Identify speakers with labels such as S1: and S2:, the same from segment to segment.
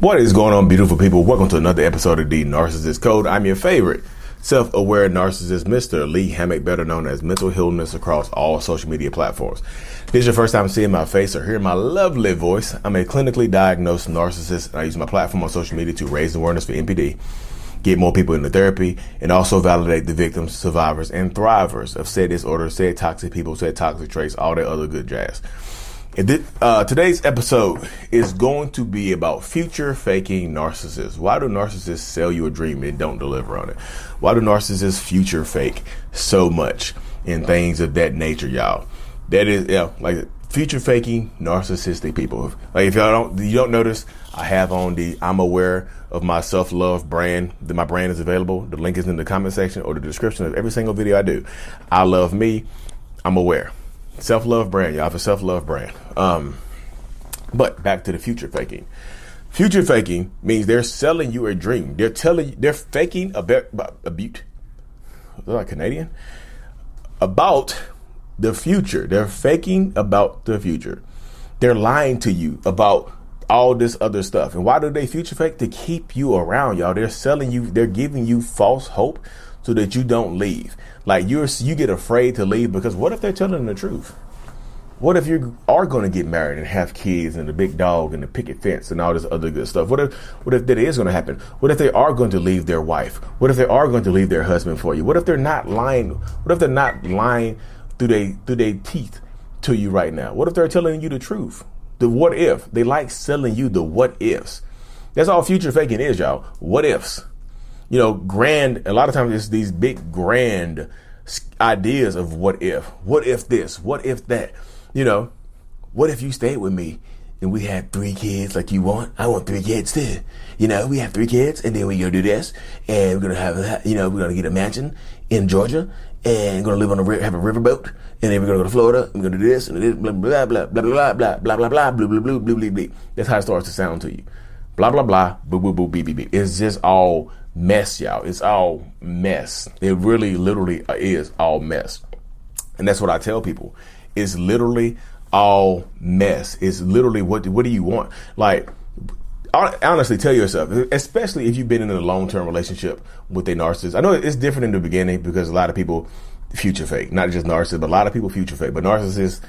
S1: What is going on, beautiful people? Welcome to another episode of The Narcissist Code. I'm your favorite self aware narcissist, Mr. Lee Hammock, better known as Mental Healness across all social media platforms. If this is your first time seeing my face or hearing my lovely voice, I'm a clinically diagnosed narcissist, and I use my platform on social media to raise awareness for NPD, get more people into therapy, and also validate the victims, survivors, and thrivers of said disorder, said toxic people, said toxic traits, all that other good jazz. Uh, today's episode is going to be about future faking narcissists. Why do narcissists sell you a dream and don't deliver on it? Why do narcissists future fake so much in things of that nature, y'all? That is, yeah, like future faking narcissistic people. Like if y'all don't, you don't notice, I have on the I'm aware of my self love brand. That my brand is available. The link is in the comment section or the description of every single video I do. I love me. I'm aware. Self love brand, y'all have a self love brand. Um, but back to the future faking. Future faking means they're selling you a dream. They're telling they're faking a, be- a butte. Like Canadian? About the future. They're faking about the future. They're lying to you about all this other stuff. And why do they future fake? To keep you around, y'all. They're selling you, they're giving you false hope so that you don't leave. Like you're you get afraid to leave because what if they're telling the truth? What if you are going to get married and have kids and a big dog and a picket fence and all this other good stuff? What if what if that is going to happen? What if they are going to leave their wife? What if they are going to leave their husband for you? What if they're not lying? What if they're not lying through they through their teeth to you right now? What if they're telling you the truth? The what if? They like selling you the what ifs. That's all future faking is, y'all. What ifs. You know, grand. A lot of times it's these big grand ideas of what if. What if this? What if that? You know, what if you stayed with me and we had three kids like you want? I want three kids too. You know, we have three kids and then we gonna do this and we're gonna have, that you know, we're gonna get a mansion in Georgia and we're gonna live on a have a riverboat and then we're gonna go to Florida and we're gonna do this and this blah blah blah blah blah blah blah blah blah blah blah blah blah blah blah blah. That's how it starts to sound to you. Blah blah blah boo boo boo beep beep beep. It's just all mess, y'all. It's all mess. It really, literally uh, is all mess. And that's what I tell people. It's literally all mess. It's literally what what do you want? Like honestly tell yourself, especially if you've been in a long term relationship with a narcissist. I know it's different in the beginning because a lot of people future fake, not just narcissists, but a lot of people future fake. But narcissists,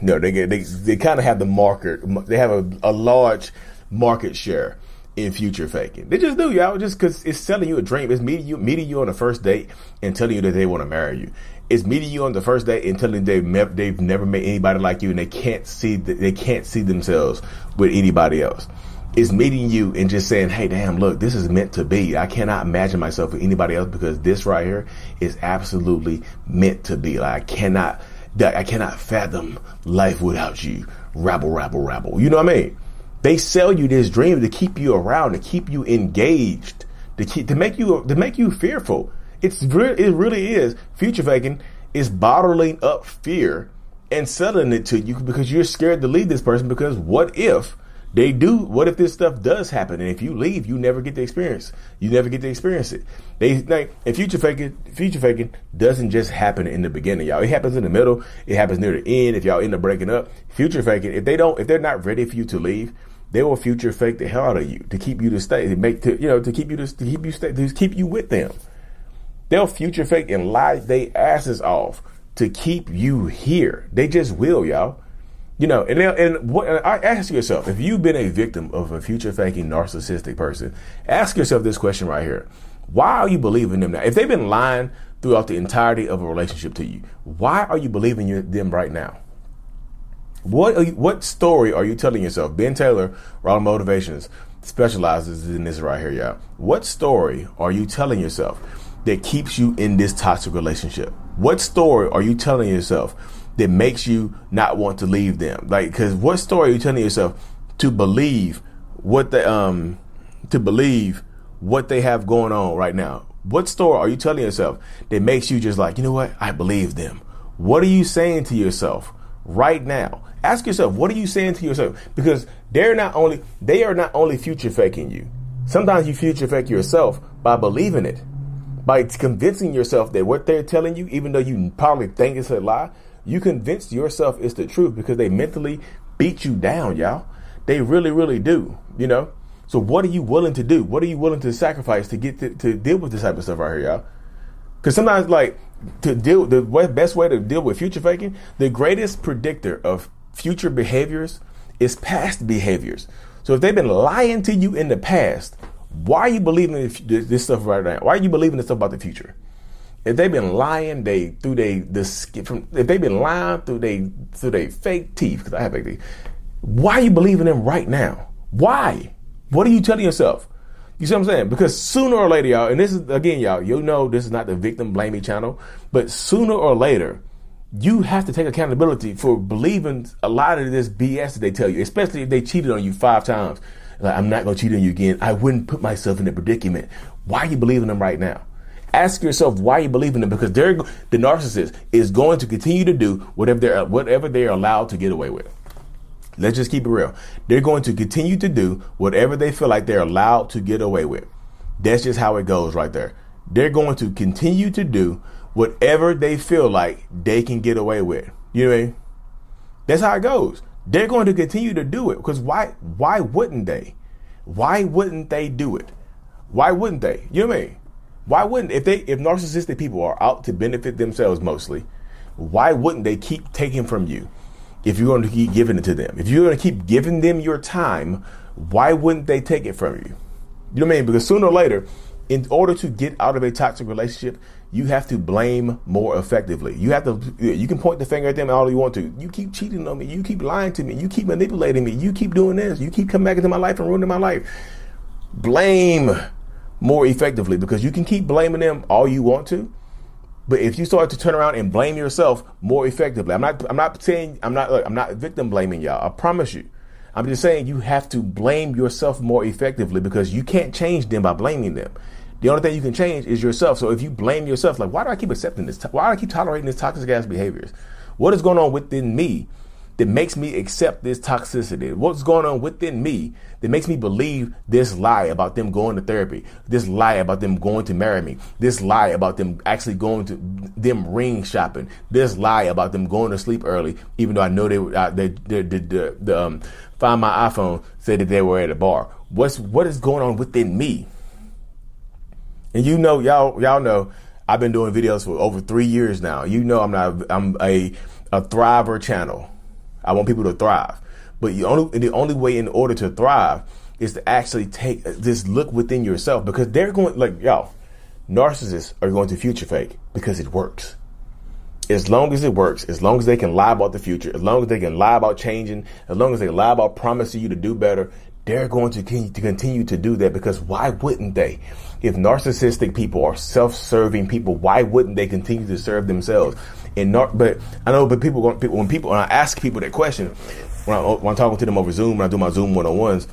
S1: no, they get they they kind of have the market. They have a, a large market share in future faking. They just do, y'all, just because it's selling you a dream. It's meeting you, meeting you on the first date and telling you that they want to marry you. It's meeting you on the first date and telling they've never, they've never met anybody like you and they can't see they can't see themselves with anybody else. It's meeting you and just saying, "Hey, damn, look, this is meant to be. I cannot imagine myself with anybody else because this right here is absolutely meant to be. Like I cannot, I cannot fathom life without you. Rabble, rabble, rabble. You know what I mean?" They sell you this dream to keep you around, to keep you engaged, to keep to make you to make you fearful. It's it really is. Future faking is bottling up fear and selling it to you because you're scared to leave this person because what if they do what if this stuff does happen? And if you leave you never get to experience you never get to experience it. They like and future faking future faking doesn't just happen in the beginning y'all. It happens in the middle. It happens near the end. If y'all end up breaking up future faking if they don't if they're not ready for you to leave they will future fake the hell out of you to keep you to stay, to make to you know to keep you to, to keep you stay, to keep you with them. They'll future fake and lie they asses off to keep you here. They just will, y'all. You know, and and what I ask yourself if you've been a victim of a future faking narcissistic person, ask yourself this question right here: Why are you believing them now? If they've been lying throughout the entirety of a relationship to you, why are you believing them right now? What you, what story are you telling yourself? Ben Taylor, Raw Motivations, specializes in this right here, y'all. What story are you telling yourself that keeps you in this toxic relationship? What story are you telling yourself that makes you not want to leave them? Like, because what story are you telling yourself to believe what the um to believe what they have going on right now? What story are you telling yourself that makes you just like, you know what? I believe them. What are you saying to yourself right now? Ask yourself, what are you saying to yourself? Because they're not only they are not only future faking you. Sometimes you future fake yourself by believing it. By convincing yourself that what they're telling you, even though you probably think it's a lie, you convince yourself it's the truth because they mentally beat you down, y'all. They really, really do, you know? So what are you willing to do? What are you willing to sacrifice to get to, to deal with this type of stuff right here, y'all? Because sometimes, like, to deal the best way to deal with future faking, the greatest predictor of future behaviors is past behaviors. So if they've been lying to you in the past, why are you believing this stuff right now? Why are you believing this stuff about the future? If they've been lying, they through they the from if they've been lying through they through they fake teeth because I have fake teeth. Why are you believing them right now? Why? What are you telling yourself? You see what I'm saying? Because sooner or later, y'all, and this is again, y'all, you know this is not the victim blaming channel, but sooner or later, you have to take accountability for believing a lot of this BS that they tell you, especially if they cheated on you five times. Like, I'm not gonna cheat on you again. I wouldn't put myself in a predicament. Why are you believing them right now? Ask yourself why you believe in them because they're the narcissist is going to continue to do whatever they're whatever they're allowed to get away with. Let's just keep it real. They're going to continue to do whatever they feel like they're allowed to get away with. That's just how it goes right there. They're going to continue to do whatever they feel like they can get away with. You know what I mean? That's how it goes. They're going to continue to do it because why why wouldn't they? Why wouldn't they do it? Why wouldn't they? You know what I mean? Why wouldn't if they if narcissistic people are out to benefit themselves mostly, why wouldn't they keep taking from you? if you're going to keep giving it to them. If you're going to keep giving them your time, why wouldn't they take it from you? You know what I mean? Because sooner or later, in order to get out of a toxic relationship, you have to blame more effectively. You have to, you can point the finger at them all you want to. You keep cheating on me. You keep lying to me. You keep manipulating me. You keep doing this. You keep coming back into my life and ruining my life. Blame more effectively because you can keep blaming them all you want to. But if you start to turn around and blame yourself more effectively, I'm not I'm not saying I'm not look, I'm not victim blaming y'all. I promise you. I'm just saying you have to blame yourself more effectively because you can't change them by blaming them. The only thing you can change is yourself. So if you blame yourself, like why do I keep accepting this? Why do I keep tolerating this toxic ass behaviors? What is going on within me that makes me accept this toxicity? What's going on within me that makes me believe this lie about them going to therapy, this lie about them going to marry me, this lie about them actually going to them ring shopping, this lie about them going to sleep early, even though I know they uh, they, they, they, they, the um, find my iPhone said that they were at a bar. What's what is going on within me? And you know, y'all y'all know I've been doing videos for over three years now. You know, I'm not I'm a a thriver channel. I want people to thrive. But you only the only way in order to thrive is to actually take this look within yourself because they're going like y'all, narcissists are going to future fake because it works. As long as it works, as long as they can lie about the future, as long as they can lie about changing, as long as they lie about promising you to do better, they're going to continue to do that because why wouldn't they? If narcissistic people are self-serving people, why wouldn't they continue to serve themselves? And nar- but I know, but people, when people, when I ask people that question, when, I, I'm talking to them over Zoom, when I do my Zoom one-on-ones,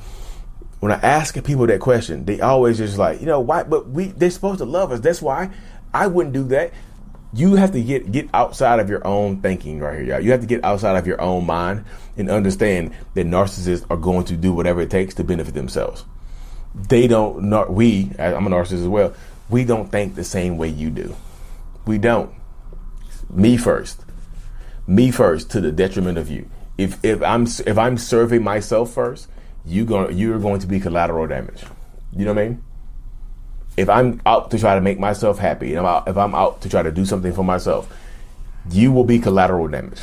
S1: when I ask people that question, they always just like, you know, why? But we, they're supposed to love us. That's why I wouldn't do that. You have to get get outside of your own thinking right here, y'all. You have to get outside of your own mind and understand that narcissists are going to do whatever it takes to benefit themselves. They don't. We. I'm a narcissist as well. We don't think the same way you do. We don't. Me first. Me first to the detriment of you if if I'm if I'm serving myself first, you going you're going to be collateral damage. You know what I mean? If I'm out to try to make myself happy, and I'm out, if I'm out to try to do something for myself, you will be collateral damage.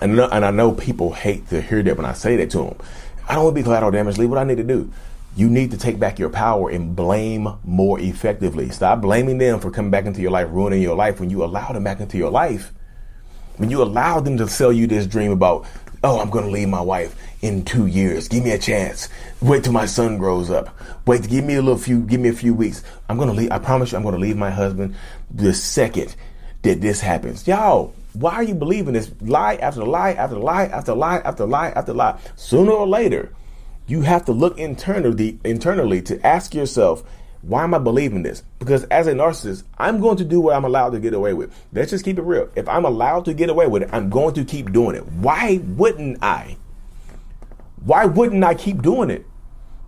S1: And and I know people hate to hear that when I say that to them. I don't want to be collateral damage. Leave what I need to do. You need to take back your power and blame more effectively. Stop blaming them for coming back into your life, ruining your life when you allow them back into your life when you allow them to sell you this dream about, oh, I'm going to leave my wife in two years. Give me a chance. Wait till my son grows up. Wait, give me a little few, give me a few weeks. I'm going to leave. I promise you, I'm going to leave my husband the second that this happens. Y'all, why are you believing this lie after lie after lie after lie after lie after lie? Sooner or later, you have to look internally, internally to ask yourself, why am I believing this? Because as a narcissist, I'm going to do what I'm allowed to get away with. Let's just keep it real. If I'm allowed to get away with it, I'm going to keep doing it. Why wouldn't I? Why wouldn't I keep doing it?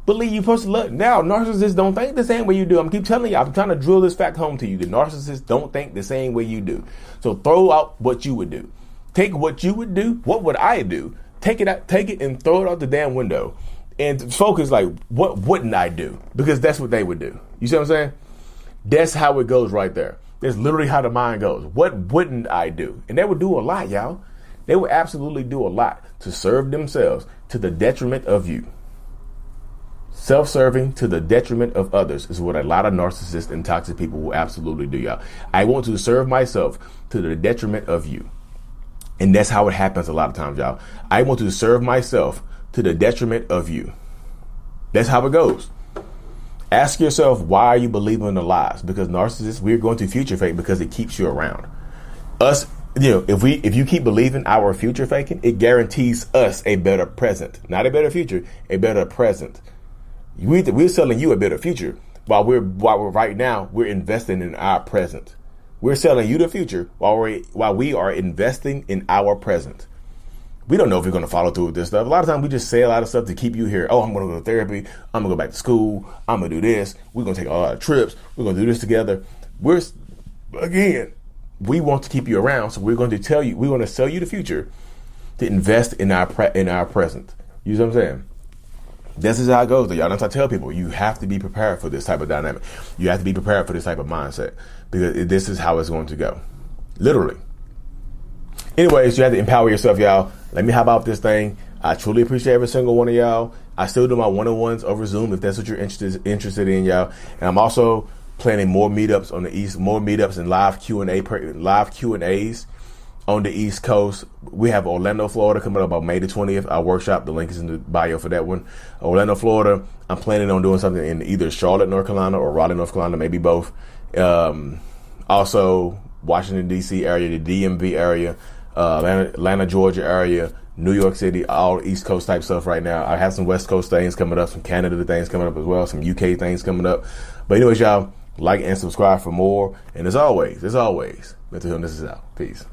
S1: Believe you to look. Now, narcissists don't think the same way you do. I'm keep telling you, I'm trying to drill this fact home to you. The narcissists don't think the same way you do. So throw out what you would do. Take what you would do. What would I do? Take it out, take it and throw it out the damn window and focus like what wouldn't I do? Because that's what they would do. You see what I'm saying? That's how it goes right there. That's literally how the mind goes. What wouldn't I do? And they would do a lot, y'all. They would absolutely do a lot to serve themselves to the detriment of you. Self serving to the detriment of others is what a lot of narcissists and toxic people will absolutely do, y'all. I want to serve myself to the detriment of you. And that's how it happens a lot of times, y'all. I want to serve myself to the detriment of you. That's how it goes. Ask yourself why are you believing the lies? Because narcissists, we're going to future fake because it keeps you around. Us, you know, if we if you keep believing our future faking, it guarantees us a better present, not a better future, a better present. We we're selling you a better future while we're while we're right now we're investing in our present. We're selling you the future while we while we are investing in our present we don't know if we're going to follow through with this stuff. A lot of times we just say a lot of stuff to keep you here. Oh, I'm going to go to therapy. I'm going to go back to school. I'm going to do this. We're going to take a lot of trips. We're going to do this together. We're, again, we want to keep you around. So we're going to tell you, we're going to sell you the future to invest in our, pre- in our present. You know what I'm saying? This is how it goes. Y'all, that's I tell people, you have to be prepared for this type of dynamic. You have to be prepared for this type of mindset because this is how it's going to go. Literally. Anyways, you have to empower yourself, y'all. Let me hop out this thing. I truly appreciate every single one of y'all. I still do my one on ones over Zoom if that's what you're interested interested in, y'all. And I'm also planning more meetups on the east, more meetups and live Q and A, live Q and A's on the East Coast. We have Orlando, Florida coming up on May the 20th. Our workshop, the link is in the bio for that one. Orlando, Florida. I'm planning on doing something in either Charlotte, North Carolina, or Raleigh, North Carolina, maybe both. Um, also, Washington D.C. area, the DMV area uh, Atlanta, Atlanta, Georgia area, New York City, all East Coast type stuff right now. I have some West Coast things coming up, some Canada things coming up as well, some UK things coming up. But anyways, y'all like and subscribe for more. And as always, as always, Mental Healness is out. Peace.